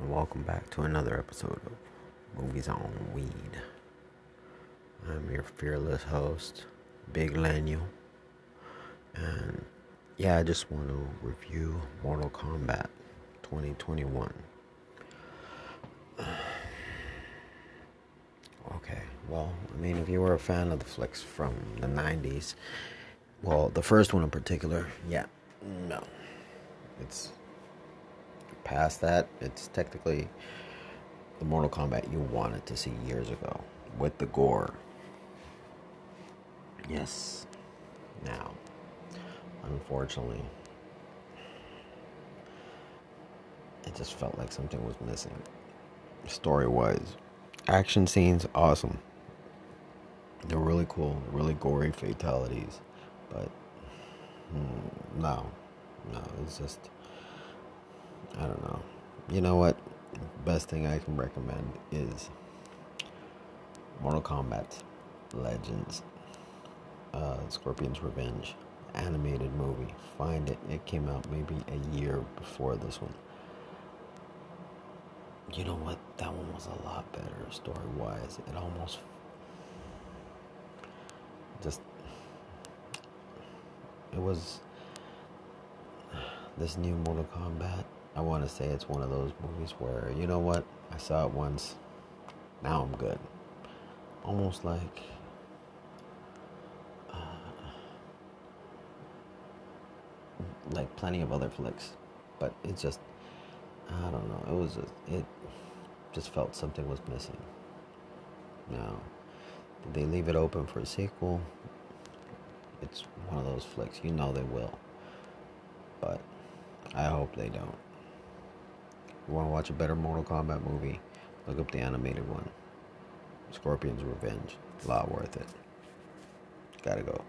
and welcome back to another episode of Movies on Weed. I'm your fearless host, Big Laniel, and yeah, I just want to review Mortal Kombat 2021. Okay, well, I mean, if you were a fan of the flicks from the 90s, well, the first one in particular, yeah, no. It's past that, it's technically the Mortal Kombat you wanted to see years ago with the gore. Yes. Now, unfortunately, it just felt like something was missing. Story wise, action scenes, awesome. They're really cool, really gory fatalities, but mm, no, no, it's just I don't know. You know what? Best thing I can recommend is Mortal Kombat Legends, uh, Scorpion's Revenge animated movie. Find it. It came out maybe a year before this one. You know what? That one was a lot better story wise. It almost just it was this new Mortal Kombat I want to say it's one of those movies where, you know what, I saw it once, now I'm good. Almost like. Uh, like plenty of other flicks, but it just. I don't know. It was. Just, it just felt something was missing. Now, they leave it open for a sequel? It's one of those flicks. You know they will. But I hope they don't you want to watch a better Mortal Kombat movie, look up the animated one. Scorpion's Revenge. A lot worth it. Gotta go.